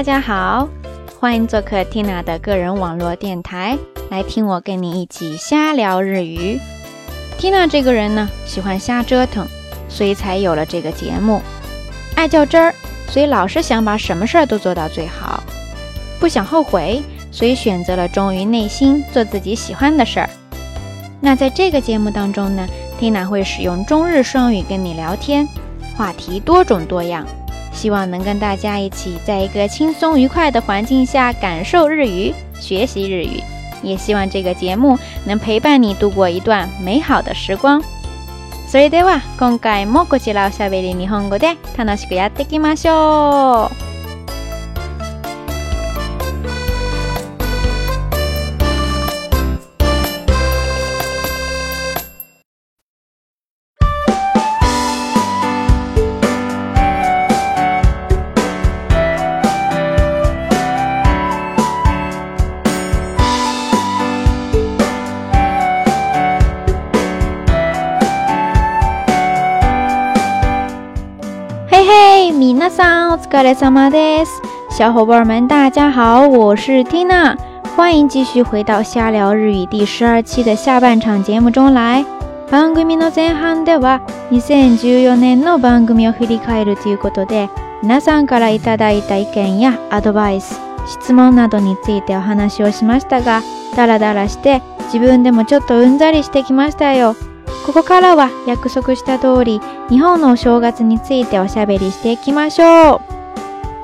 大家好，欢迎做客 Tina 的个人网络电台，来听我跟你一起瞎聊日语。Tina 这个人呢，喜欢瞎折腾，所以才有了这个节目。爱较真儿，所以老是想把什么事儿都做到最好。不想后悔，所以选择了忠于内心，做自己喜欢的事儿。那在这个节目当中呢，Tina 会使用中日双语跟你聊天，话题多种多样。希望能跟大家一起，在一个轻松愉快的环境下感受日语、学习日语，也希望这个节目能陪伴你度过一段美好的时光。それでは今回もこちらおしゃべり日本語で楽しくやっていきましょう。 疲れ様です。小伙伴们，大家好，我是 Tina，欢迎继续回到瞎聊日语第十二期的下半场节目中来。番組の前半では2014年の番組を振り返るということで、皆さんからいただいた意見やアドバイス、質問などについてお話をしましたが、ダラダラして自分でもちょっとうんざりしてきましたよ。ここからは約束した通り、日本のお正月についておしゃべりしていきましょう。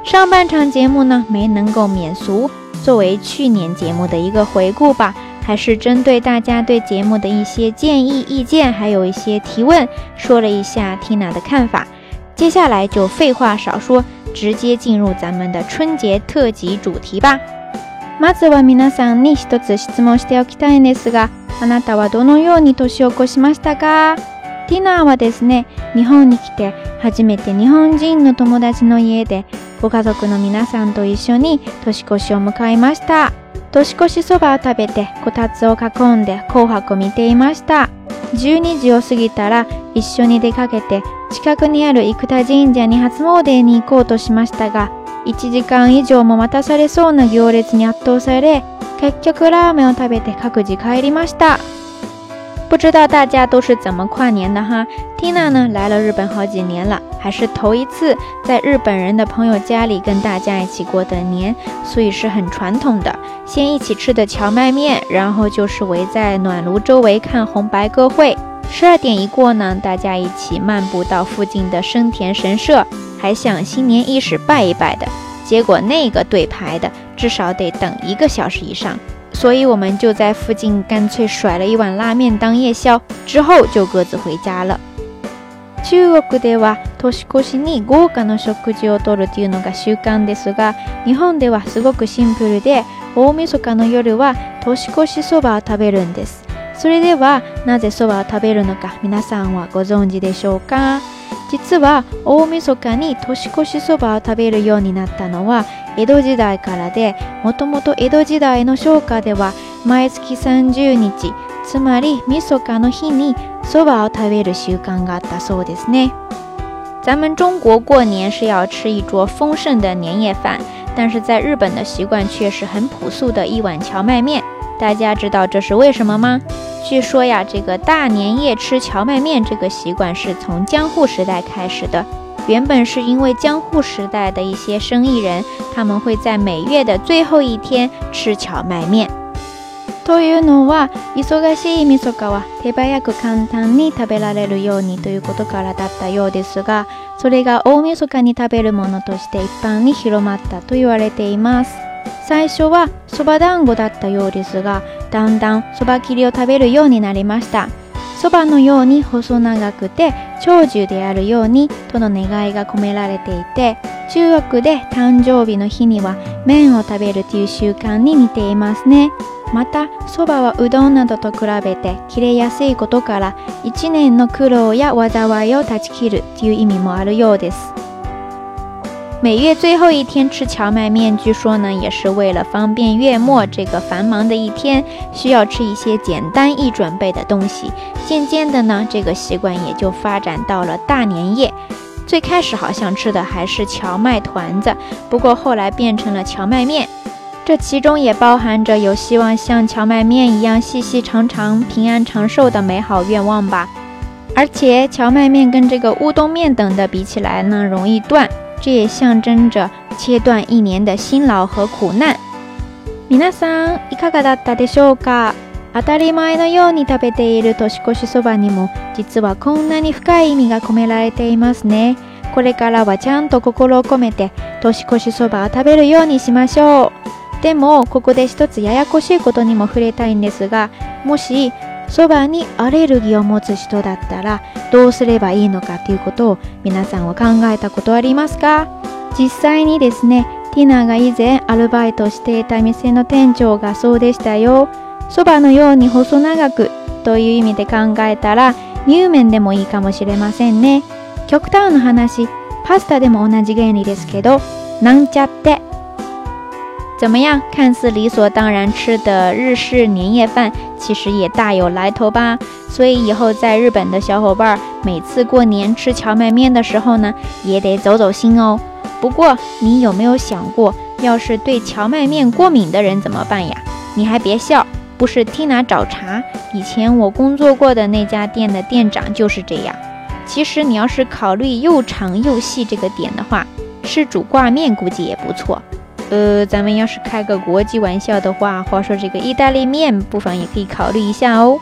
上半场节目呢没能够免俗，作为去年节目的一个回顾吧，还是针对大家对节目的一些建议、意见，还有一些提问，说了一下 Tina 的看法。接下来就废话少说，直接进入咱们的春节特辑主题吧。まずは皆さんに一つ質問しておきたいんですが。あなたはどのように年を越しましたか ティナーはですね、日本に来て初めて日本人の友達の家でご家族の皆さんと一緒に年越しを迎えました。年越しそばを食べてこたつを囲んで紅白を見ていました。12時を過ぎたら一緒に出かけて近くにある生田神社に初詣に行こうとしましたが、1時間以上も待たされそうな行列に圧倒され、結局ラーメンを食べて各自帰りました。不知道大家都是怎么跨年的哈？Tina 呢来了日本好几年了，还是头一次在日本人的朋友家里跟大家一起过的年，所以是很传统的。先一起吃的荞麦面，然后就是围在暖炉周围看红白歌会。十二点一过呢，大家一起漫步到附近的生田神社，还想新年伊始拜一拜的。结果那个队排的至少得等一个小时以上，所以我们就在附近干脆甩了一碗拉面当夜宵，之后就各自回家了。中国では年越しに豪華な食事をとるというのが習慣ですが、日本ではすごくシンプルで、大晦日の夜は年越しそばを食べるんです。それではなぜそばを食べるのか皆さんはご存知でしょうか？実は大晦日に年越しそばを食べるようになったのは江戸時代からでもともと江戸時代の商家では毎月30日つまり晦日の日にそばを食べる習慣があったそうですね。咱们中国过年是要吃一桌丰盛的年夜饭，但是在日本的习惯却是很朴素的一碗荞麦面。大家知道这是为什么吗？据说呀，这个大年夜吃荞麦面这个习惯是从江户时代开始的。原本是因为江户时代的一些生意人，他们会在每月的最后一天吃荞麦面。というのは忙しい晦日は手早く簡単に食べられるようにということからだったようですが、それが大晦日に食べるものとして一般に広まったと言われています。最初はそば団子だったようですが、だんだんそば切りを食べるようになりましたそばのように細長くて長寿であるようにとの願いが込められていて中国で誕生日の日には麺を食べるという習慣に似ていますね。またそばはうどんなどと比べて切れやすいことから1年の苦労や災いを断ち切るという意味もあるようです。每月最后一天吃荞麦面，据说呢也是为了方便月末这个繁忙的一天，需要吃一些简单易准备的东西。渐渐的呢，这个习惯也就发展到了大年夜。最开始好像吃的还是荞麦团子，不过后来变成了荞麦面。这其中也包含着有希望像荞麦面一样细细长长、平安长寿的美好愿望吧。而且荞麦面跟这个乌冬面等的比起来呢，容易断，这也象征着切断一年的辛劳和苦难。皆さんいかがだったでしょうか？当たり前のように食べている年越しそばにも実はこんなに深い意味が込められていますね。これからはちゃんと心を込めて年越しそばを食べるようにしましょう。でもここで一つややこしいことにも触れたいんですが、もしそばにアレルギーを持つ人だったらどうすればいいのかということを皆さんは考えたことありますか？実際にですね、ティナが以前アルバイトしていた店の店長がそうでしたよ。そばのように細長くという意味で考えたら乳麺でもいいかもしれませんね。極端な話、パスタでも同じ原理ですけど、なんちゃって怎么样？看似理所当然吃的日式年夜饭，其实也大有来头吧。所以以后在日本的小伙伴每次过年吃荞麦面的时候呢，也得走走心哦。不过你有没有想过，要是对荞麦面过敏的人怎么办呀？你还别笑，不是 Tina 找茬，以前我工作过的那家店的店长就是这样。其实你要是考虑又长又细这个点的话，吃煮挂面估计也不错。呃，咱们要是开个国际玩笑的话，话说这个意大利面，不妨也可以考虑一下哦。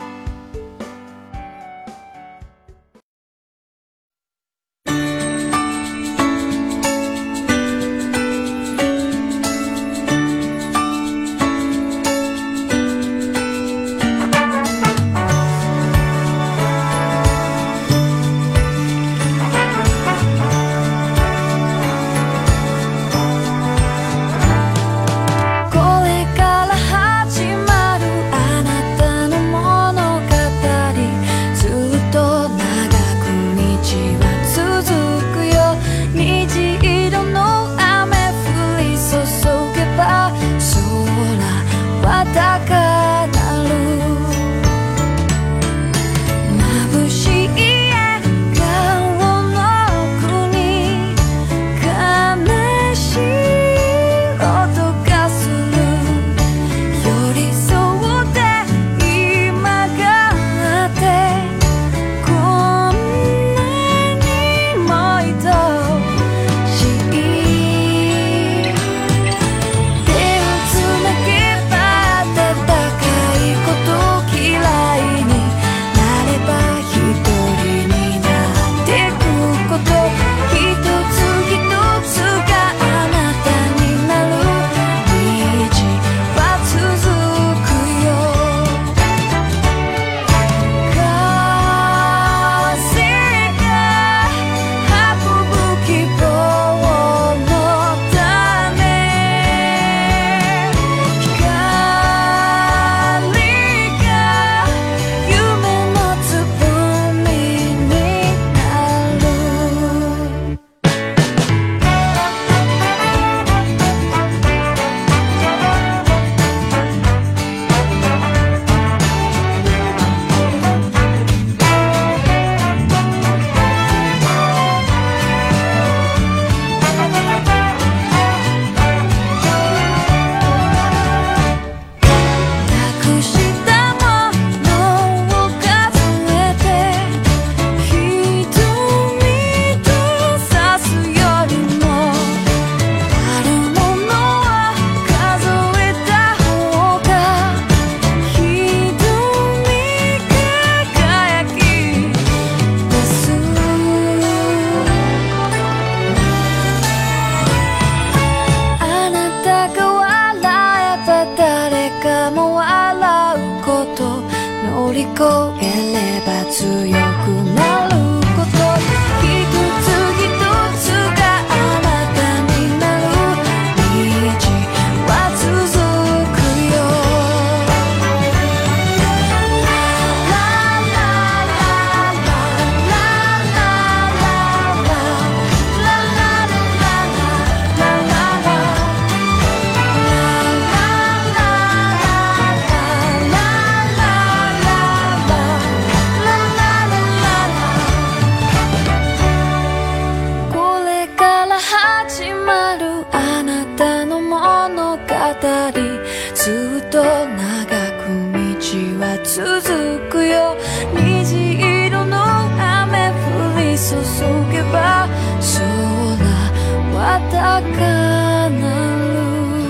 空は高鳴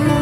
る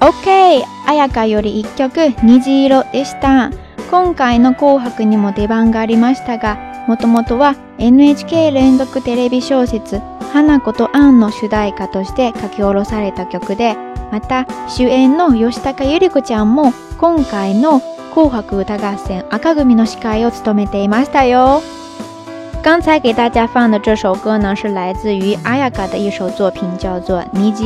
OK! 彩香より1曲虹色でした。今回の紅白にも出番がありましたが、もともとは NHK 連続テレビ小説花子とアンの主題歌として書き下ろされた曲で、また主演の吉高由里子ちゃんも今回の紅白歌合戦赤組の司会を務めていましたよ。刚才给大家放的这首歌呢，是来自于阿雅嘎的一首作品，叫做《虹色》。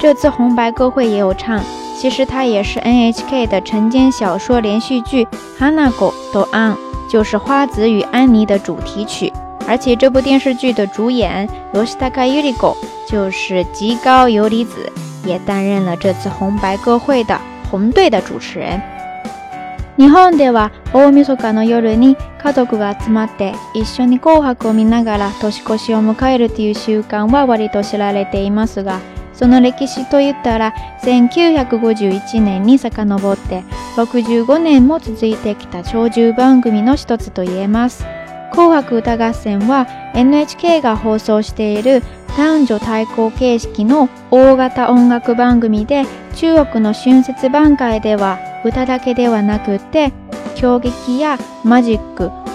这次红白歌会也有唱，其实它也是 NHK 的晨间小说连续剧《Hanago do An》，就是花子与安妮的主题曲。而且这部电视剧的主演 Yoshitaka Yuriko 就是极高游离子，也担任了这次红白歌会的红队的主持人。日本では大晦日の夜に家族が集まって一緒に紅白を見ながら年越しを迎えるという習慣は割と知られていますが。 その歴史といったら1951年に遡って65年も続いてきた長寿番組の一つと言えます。紅白歌合戦は NHK が放送している男女対抗形式の大型音楽番組で中国の春節番会では歌だけではなくって狂劇やマジック、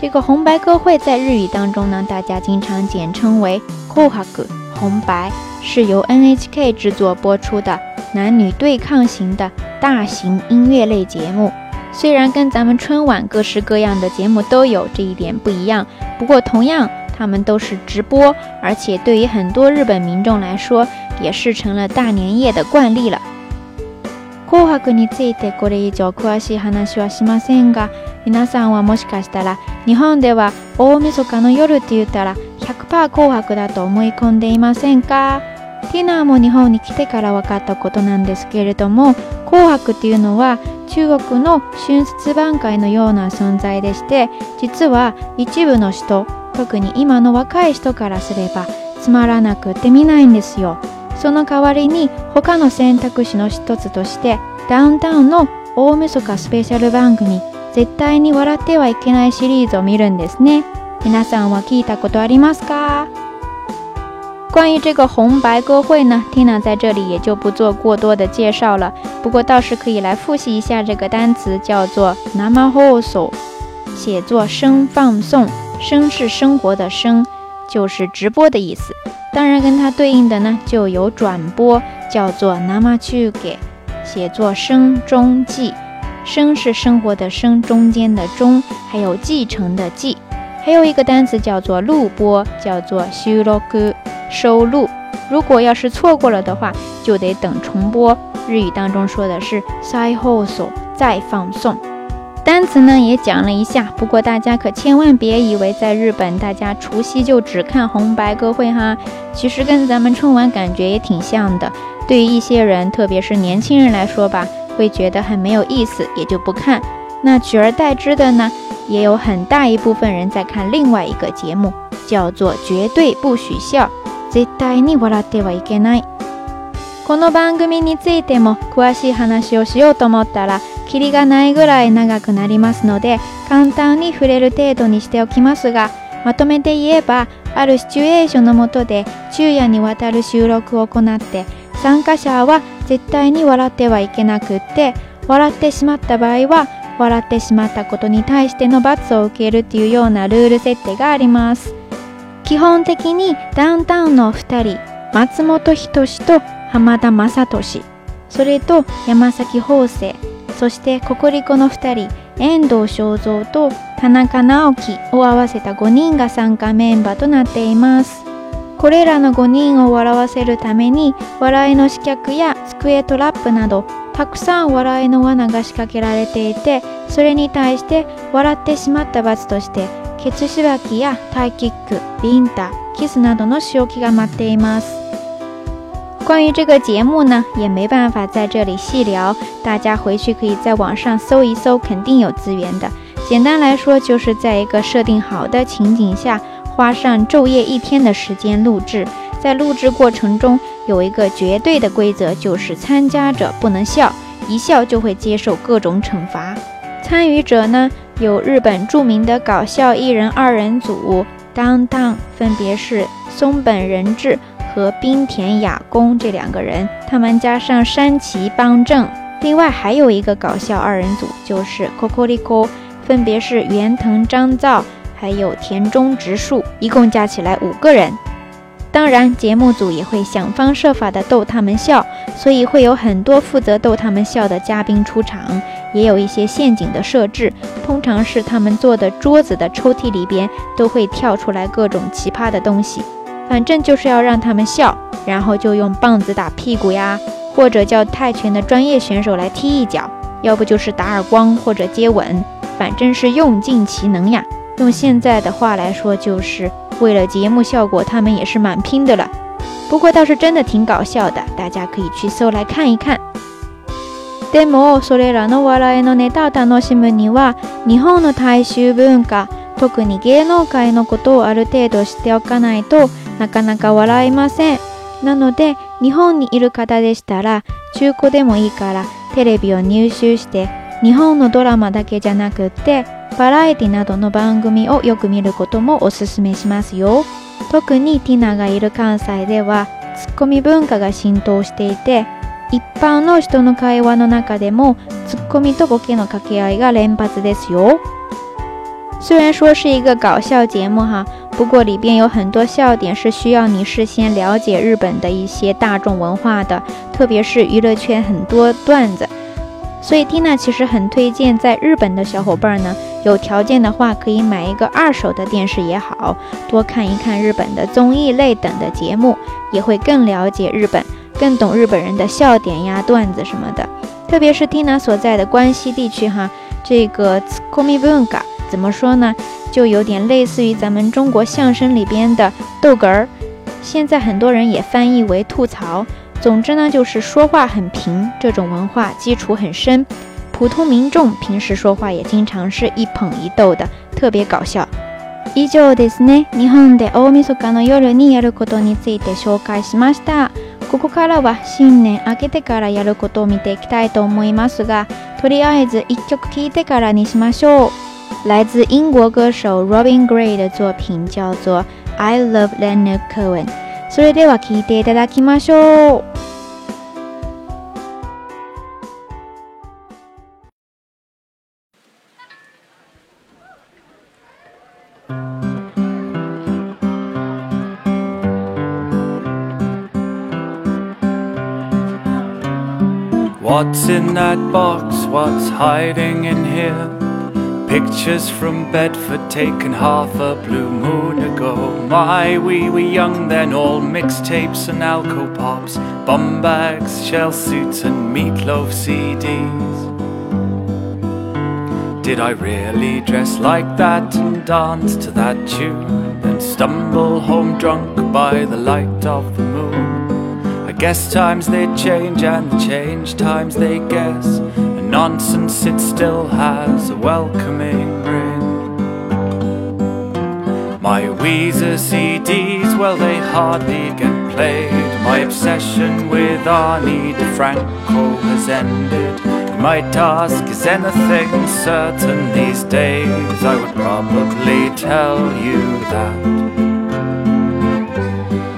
这个红白歌会在日语当中呢，大家经常简称为 “kohaku”。红白是由 NHK 制作播出的男女对抗型的大型音乐类节目。虽然跟咱们春晚各式各样的节目都有这一点不一样，不过同样他们都是直播，而且对于很多日本民众来说，也是成了大年夜的惯例了。紅白についてこれ以上詳しい話はしませんが、 皆さんはもしかしたら日本では大晦日の夜って言ったら100%紅白だと思い込んでいませんか？ティナーも日本に来てから分かったことなんですけれども紅白っていうのは中国の春節番会のような存在でして実は一部の人特に今の若い人からすればつまらなくて見ないんですよ。その代わりに他の選択肢の一つとしてダウンタウンの大晦日スペシャル番組絶対に笑ってはいけないシリーズを見るんですね皆さんは聞いたことありますか关于这个红白歌会呢，Tina 在这里也就不做过多的介绍了。不过倒是可以来复习一下这个单词，叫做 “namahoso”，写作生放送，生是生活的生，就是直播的意思。当然跟它对应的呢，就有转播，叫做 “namachuge”，写作生中继， 生是生活的生，中间的中，还有继承的继。还有一个单词叫做录播，叫做収録，收录。如果要是错过了的话，就得等重播。日语当中说的是再放送，再放送。单词呢也讲了一下，不过大家可千万别以为在日本大家除夕就只看红白歌会哈，其实跟咱们春晚感觉也挺像的。对于一些人，特别是年轻人来说吧，会觉得很没有意思，也就不看。那取而代之的呢？也有很大一部分人在看另外一个节目，叫做《绝对不许笑》。絶対に笑ってはいけない。この番組についても詳しい話をしようと思ったら、キリがないぐらい長くなりますので、簡単に触れる程度にしておきますが、まとめて言えば、あるシチュエーションのもとで昼夜にわたる収録を行って、参加者は絶対に笑ってはいけなくって、笑ってしまった場合は、笑ってしまったことに対しての罰を受けるっていうようなルール設定があります。基本的にダウンタウンの2人松本人志と浜田雅俊それと山崎邦生そしてココリコの2人遠藤正造と田中直樹を合わせた5人が参加メンバーとなっています。これらの5人を笑わせるために笑いの刺客や机トラップなどたくさん笑いの罠が仕掛けられていてそれに対して笑ってしまった罰としてケツしばきやタイキック、ビンタ、キスなどの仕置きが待っています。关于这个节目呢，也没办法在这里细聊，大家回去可以在网上搜一搜，肯定有资源的。简单来说，就是在一个设定好的情景下，花上昼夜一天的时间录制。在录制过程中，有一个绝对的规则，就是参加者不能笑，一笑就会接受各种惩罚。参与者呢，有日本著名的搞笑艺人二人组当当分别是松本人志和滨田雅功这两个人，他们加上山崎邦正，另外还有一个搞笑二人组，就是 Coco 分别是原藤章造还有田中直树，一共加起来五个人。当然，节目组也会想方设法的逗他们笑，所以会有很多负责逗他们笑的嘉宾出场，也有一些陷阱的设置。通常是他们坐的桌子的抽屉里边都会跳出来各种奇葩的东西，反正就是要让他们笑，然后就用棒子打屁股呀，或者叫泰拳的专业选手来踢一脚，要不就是打耳光或者接吻，反正是用尽其能呀。用现在的话来说，就是为了节目效果，他们也是蛮拼的了。不过倒是真的挺搞笑的，大家可以去搜来看一看。でもそれらの笑いのネタを楽しむには、日本の大衆文化、特に芸能界のことをある程度知っておかないとなかなか笑いません。なので、日本にいる方でしたら、中古でもいいからテレビを入手して、日本のドラマだけじゃなくって、バラエティなどの番組をよく見ることもおすすめしますよ。特にティナがいる関西では、ツッコミ文化が浸透していて、一般の人の会話の中でもツッコミとボケの掛け合いが連発ですよ。虽然说是一个搞笑节目哈，不过里边有很多笑点是需要你事先了解日本的一些大众文化的，特别是娱乐圈很多段子。所以 Tina 其实很推荐在日本的小伙伴儿呢，有条件的话可以买一个二手的电视也好，多看一看日本的综艺类等的节目，也会更了解日本，更懂日本人的笑点呀、段子什么的。特别是 Tina 所在的关西地区哈，这个 “komibun ga” 怎么说呢？就有点类似于咱们中国相声里边的逗哏儿，现在很多人也翻译为吐槽。总之呢，就是说话很平，这种文化基础很深，普通民众平时说话也经常是一捧一逗的，特别搞笑。以上ですね。日本で大晦日の夜にやることについて紹介しました。ここからは新年明けてからやることを見ていきたいと思いますが、とりあえず一曲聴いてからにしましょう。来自英国歌手 Robin Gray 的作品叫做《I Love Leonard Cohen》。それでは聴いていただきましょう。 What's in that box? What's hiding in here? Pictures from Bedford taken half a blue moon ago. My, we were young then, all mixtapes and alco pops, bum bags, shell suits, and meatloaf CDs. Did I really dress like that and dance to that tune? Then stumble home drunk by the light of the moon? Guess times they change and the change times they guess. And nonsense it still has a welcoming ring. My Weezer CDs, well, they hardly get played. My obsession with Arnie DeFranco has ended. You might ask, is anything certain these days? I would probably tell you that.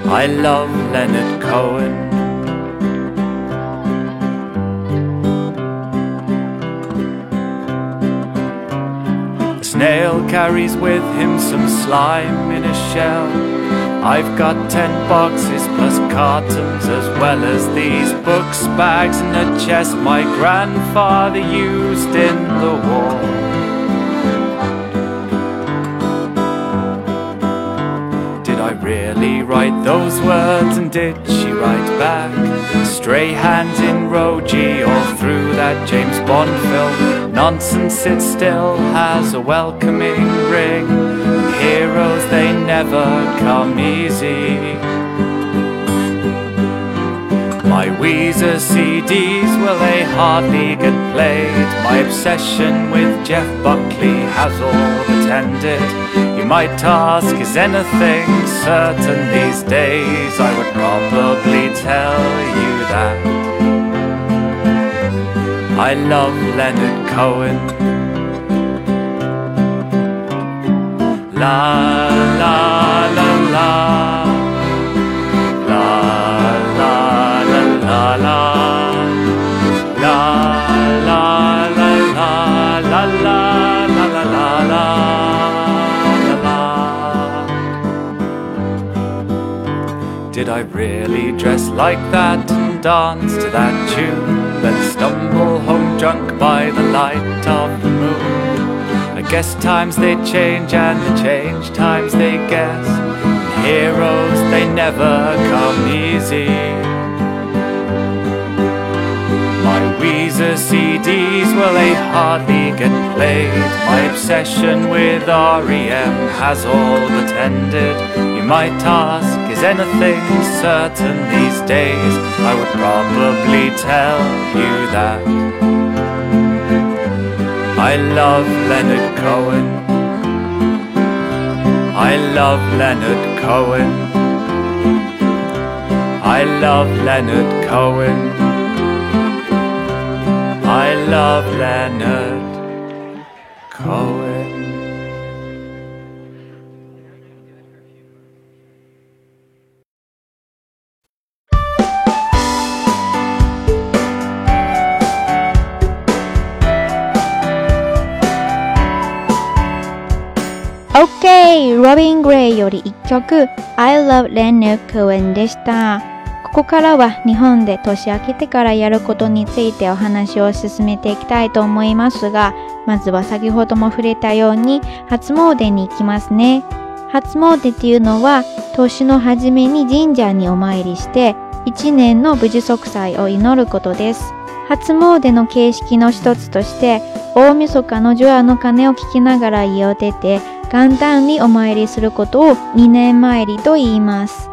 I love Leonard Cohen. Snail carries with him some slime in a shell. I've got ten boxes plus cartons as well as these books, bags, and a chest my grandfather used in the war. Did I really write those words and did she write back? Stray hands in Roji or through that James Bond film. Nonsense, it still has a welcoming ring. Heroes, they never come easy. My Weezer CDs, well, they hardly get played. My obsession with Jeff Buckley has all but ended. You might ask, is anything certain these days? I would probably tell you that. I love Leonard Cohen. La la la la. La la la la la. La la la la la la la la la la. Did I really dress like that and dance to that tune? Then stumble drunk by the light of the moon. I guess times they change and the change times they guess. And heroes they never come easy. My Weezer CDs, well, they hardly get played. My obsession with REM has all but ended. You might ask, is anything certain these days? I would probably tell you that. I love Leonard Cohen. I love Leonard Cohen. I love Leonard Cohen. I love Leonard Cohen. ロビン・グレイより一曲 I Love Leonard Cohen でした。ここからは日本で年明けてからやることについてお話を進めていきたいと思いますが、まずは先ほども触れたように初詣に行きますね。初詣っていうのは年の初めに神社にお参りして一年の無事息災を祈ることです。初詣の形式の一つとして大晦日の除夜の鐘を聞きながら家を出て元旦にお参りすることを二年参りと言います。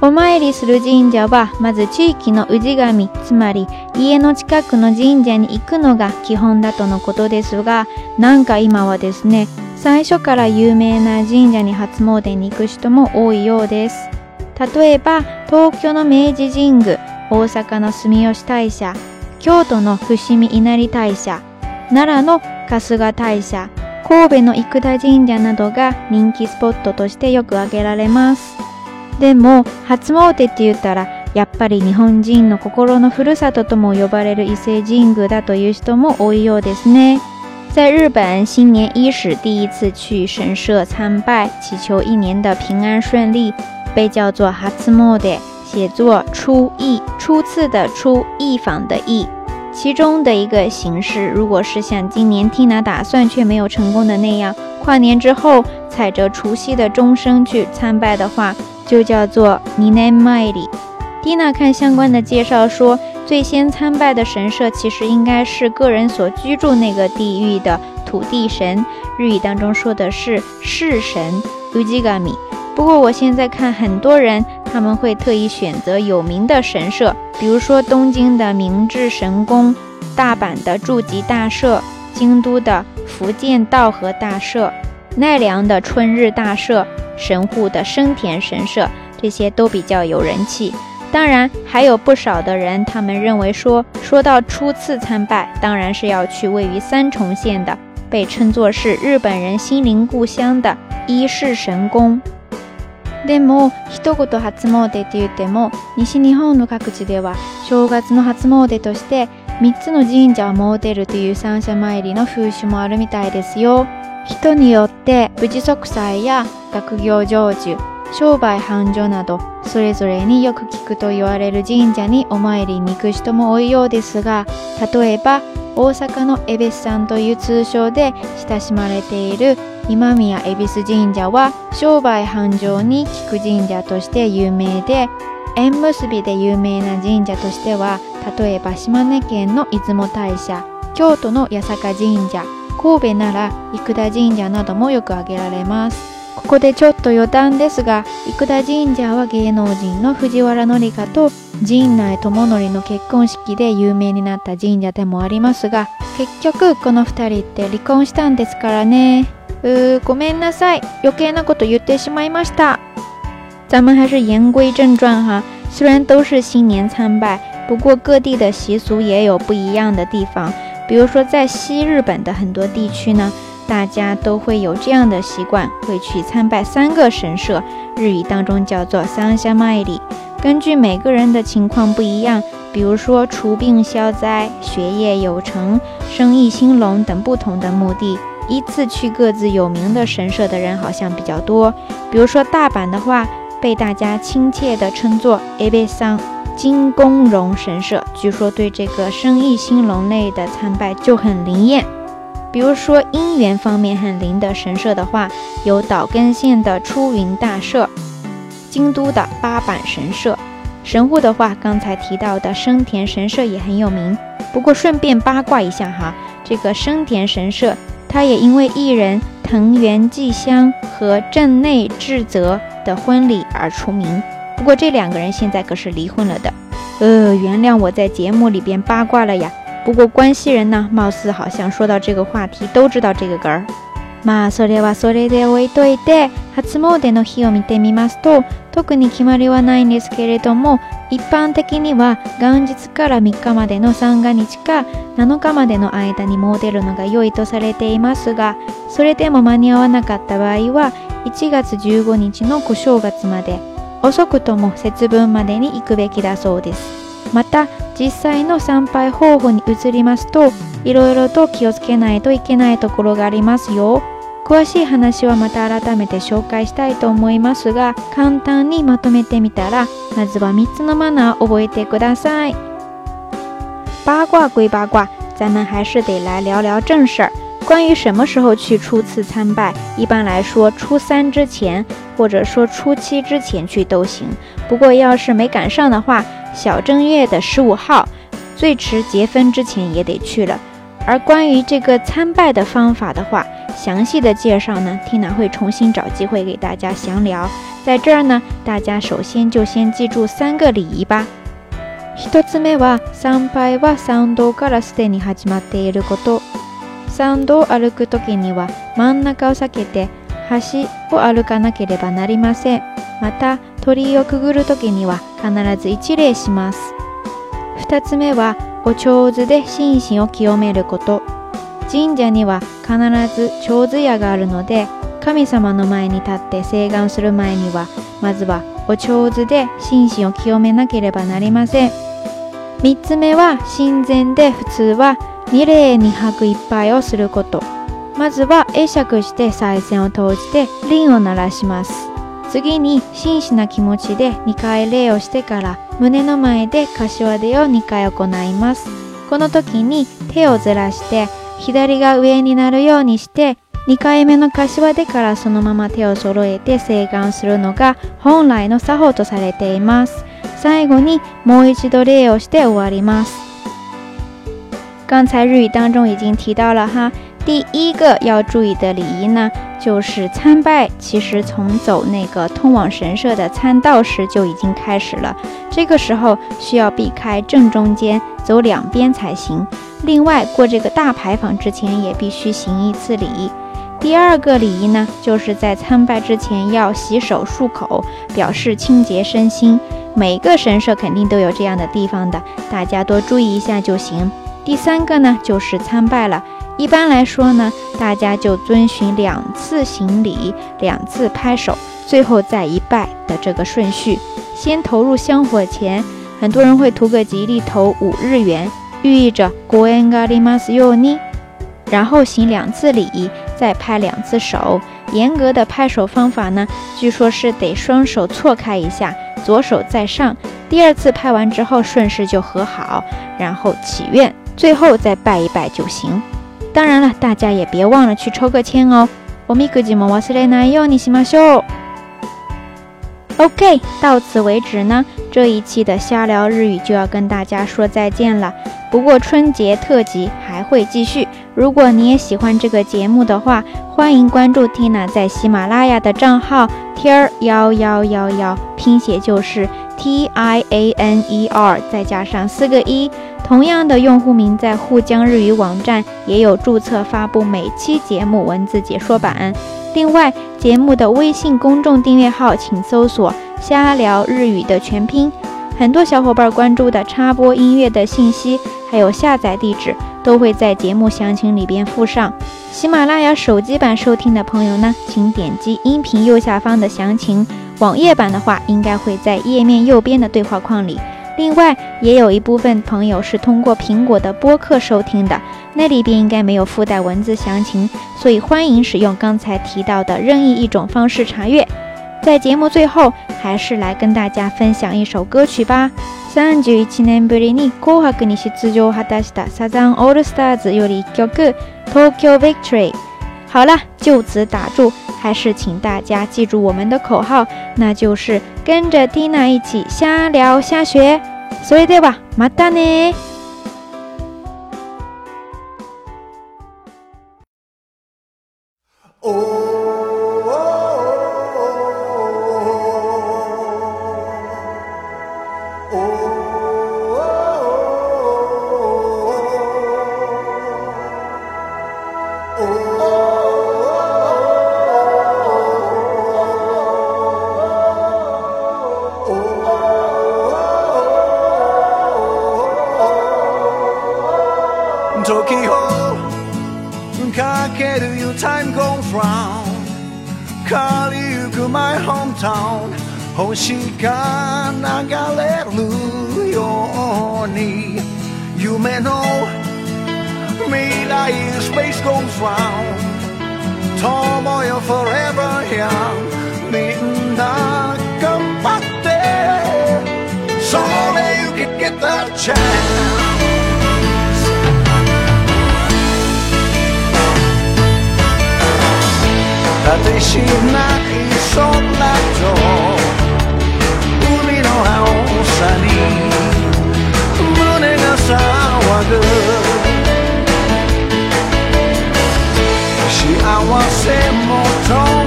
お参りする神社はまず地域の氏神つまり家の近くの神社に行くのが基本だとのことですがなんか今はですね最初から有名な神社に初詣に行く人も多いようです例えば東京の明治神宮大阪の住吉大社京都の伏見稲荷大社奈良の春日大社神戸の生田神社などが人気スポットとしてよく挙げられますでも初詣って言ったらやっぱり日本人の心のふるさととも呼ばれる伊勢神宮だという人も多いようですね。在日本，新年伊始第一次去神社参拜，祈求一年的平安顺利，被叫做初詣，写作初詣，初次的初，诣访的诣。其中的一个形式，如果是像今年 Tina 打算却没有成功的那样，跨年之后踩着除夕的钟声去参拜的话，就叫做尼内麦里。Tina 看相关的介绍说，最先参拜的神社其实应该是个人所居住那个地域的土地神，日语当中说的是世神 Ujigami。不过我现在看很多人他们会特意选择有名的神社，比如说东京的明治神宫、大阪的筑吉大社、京都的福建道和大社、奈良的春日大社、神户的生田神社，这些都比较有人气。当然，还有不少的人，他们认为说，说到初次参拜，当然是要去位于三重县的，被称作是日本人心灵故乡的伊势神宫。でも一言初詣って言っても西日本の各地では正月の初詣として3つの神社を詣でるという三者参りの風習もあるみたいですよ。人によって無事息災や学業成就商売繁盛などそれぞれによく聞くと言われる神社にお参りに行く人も多いようですが例えば大阪の恵比寿さんという通称で親しまれている今宮恵比寿神社は商売繁盛に効く神社として有名で縁結びで有名な神社としては例えば島根県の出雲大社京都の八坂神社神戸なら生田神社などもよく挙げられます。ここでちょっと余談ですが生田神社は芸能人の藤原紀香と陣内智則の結婚式で有名になった神社でもありますが結局この2人って離婚したんですからね。うーごめんなさい。余計なこと言ってしまいました。咱们还是言归正传哈，虽然都是新年参拜，不过各地的习俗也有不一样的地方。比如说，在西日本的很多地区呢，大家都会有这样的习惯，会去参拜三个神社，日语当中叫做三下麦里。根据每个人的情况不一样，比如说除病消灾、学业有成、生意兴隆等不同的目的，依次去各自有名的神社的人好像比较多。比如说大阪的话，被大家亲切地称作 a b e s a n 金宫荣神社，据说对这个生意兴隆类的参拜就很灵验。比如说姻缘方面很灵的神社的话，有岛根县的出云大社，京都的八坂神社。神户的话，刚才提到的生田神社也很有名。不过顺便八卦一下哈，这个生田神社，它也因为艺人藤原纪香和镇内智则的婚礼而出名。不过这两个人现在可是离婚了的。呃，原谅我在节目里边八卦了呀。不过关西人呢，貌似好像说到这个话题都知道这个梗儿。まあそれはそれで置いといて、初詣の日を見てみますと、特に決まりはないんですけれども、一般的には元日から3日までの三が日か7日までの間に詣るのが良いとされていますが、それでも間に合わなかった場合は、1月15日の小正月まで、遅くとも節分までに行くべきだそうです。また実際の参拝方法に移りますといろいろと気をつけないといけないところがありますよ。詳しい話はまた改めて紹介したいと思いますが簡単にまとめてみたらまずは3つのマナー覚えてください。八卦归八卦咱们还是得来聊聊正事儿。关于什么时候去初次参拜，一般来说初三之前，或者说初七之前去都行。不过要是没赶上的话，小正月的十五号，最迟结婚之前也得去了。而关于这个参拜的方法的话，详细的介绍呢，Tina 会重新找机会给大家详聊。在这儿呢，大家首先就先记住三个礼仪吧。一つ目は参拝は参道からすでに始まっていること。参道を歩くときには真ん中を避けて橋を歩かなければなりません。また 鳥居をくぐるときには必ず一礼します。二つ目はお上手で心身を清めること。神社には必ず長寿屋があるので、神様の前に立って請願する前には、まずはお上手で心身を清めなければなりません。三つ目は神前で普通は二礼二拍一杯をすること。まずは会釈して賽銭を投じて輪を鳴らします。次に真摯な気持ちで2回礼をしてから胸の前で柏手を2回行います。この時に手をずらして左が上になるようにして2回目の柏手からそのまま手を揃えて請願するのが本来の作法とされています。最後にもう一度礼をして終わります。刚才日语当中已经提到了哈，第一个要注意的礼仪呢，就是参拜，其实从走那个通往神社的参道时就已经开始了。这个时候需要避开正中间，走两边才行。另外，过这个大牌坊之前也必须行一次礼。第二个礼仪呢，就是在参拜之前要洗手漱口，表示清洁身心。每个神社肯定都有这样的地方的，大家多注意一下就行。第三个呢，就是参拜了。一般来说呢，大家就遵循两次行礼、两次拍手，最后再一拜的这个顺序。先投入香火前，很多人会图个吉利，投五日元，寓意着 “go en ga rimas yo。然后行两次礼，再拍两次手，严格的拍手方法呢，据说是得双手错开一下，左手在上，第二次拍完之后顺势就和好，然后祈愿，最后再拜一拜就行。当然了，大家也别忘了去抽个签哦。我们自己么忘失来哪有你西马秀。OK，到此为止呢，这一期的瞎聊日语就要跟大家说再见了。不过春节特辑还会继续，如果你也喜欢这个节目的话，欢迎关注 Tina 在喜马拉雅的账号 Tier 幺幺幺幺，拼写就是 T I A N E R 再加上四个一。同样的用户名在沪江日语网站也有注册发布每期节目文字解说版。另外，节目的微信公众订阅号请搜索“瞎聊日语”的全拼。很多小伙伴关注的插播音乐的信息，还有下载地址，都会在节目详情里边附上。喜马拉雅手机版收听的朋友呢，请点击音频右下方的详情。网页版的话，应该会在页面右边的对话框里。另外，也有一部分朋友是通过苹果的播客收听的，那里边应该没有附带文字详情，所以欢迎使用刚才提到的任意一种方式查阅。在节目最后，还是来跟大家分享一首歌曲吧。三十一年ぶりに紅白に出場を果たしたサザンオールスターズより一曲《Tokyo Victory》。 好了，就此打住，还是请大家记住我们的口号，那就是跟着 Tina 一起瞎聊瞎学。それではまたね。 かける You time goes round 変りゆく My hometown 星が流れるように夢の未来 Space goes round 友よ Forever young みんな頑張ってそれ You can get the chance 果てしない空と海の青さに胸が騒ぐ幸せ求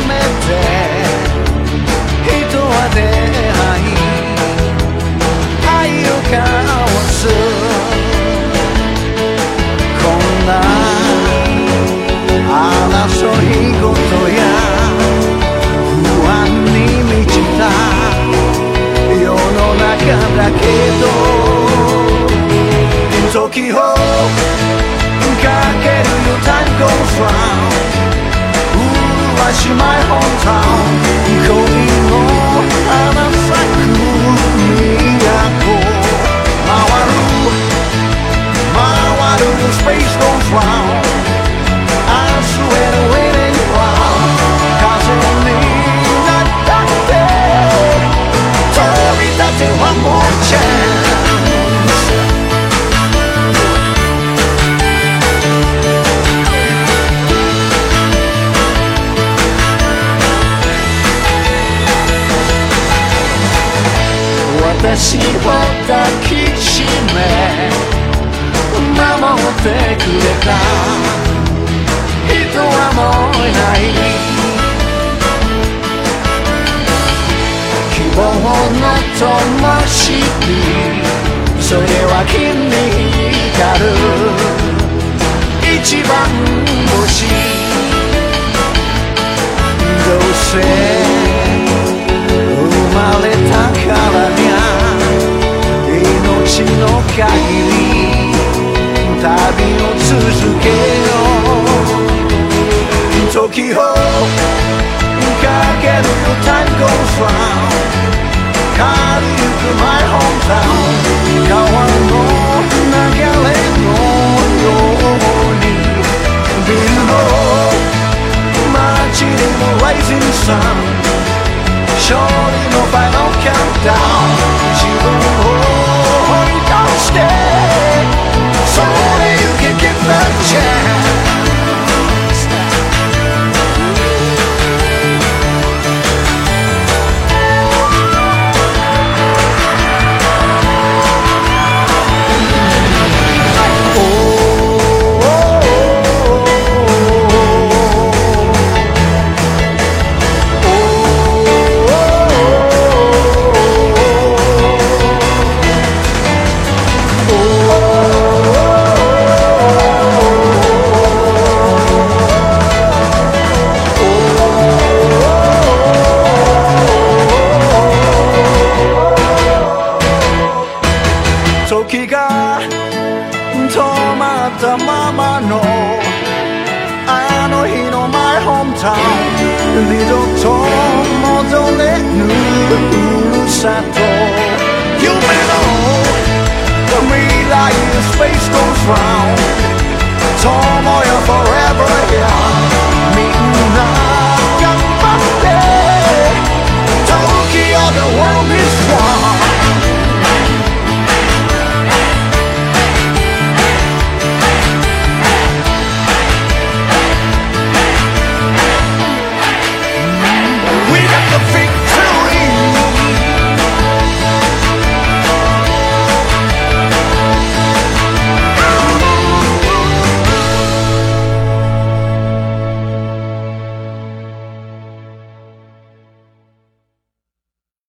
めて人は出会い愛を交わの中だけど時をかける Your time goes round 麗し My hometown ってくれた。人はもういない。希望の灯それは君に光る。一番星どうせ。生まれたからにゃ。命の限り。う時をかける Your time goes round 変わりゆく My hometown 川の流れのようにビルの街でも さん勝利のファ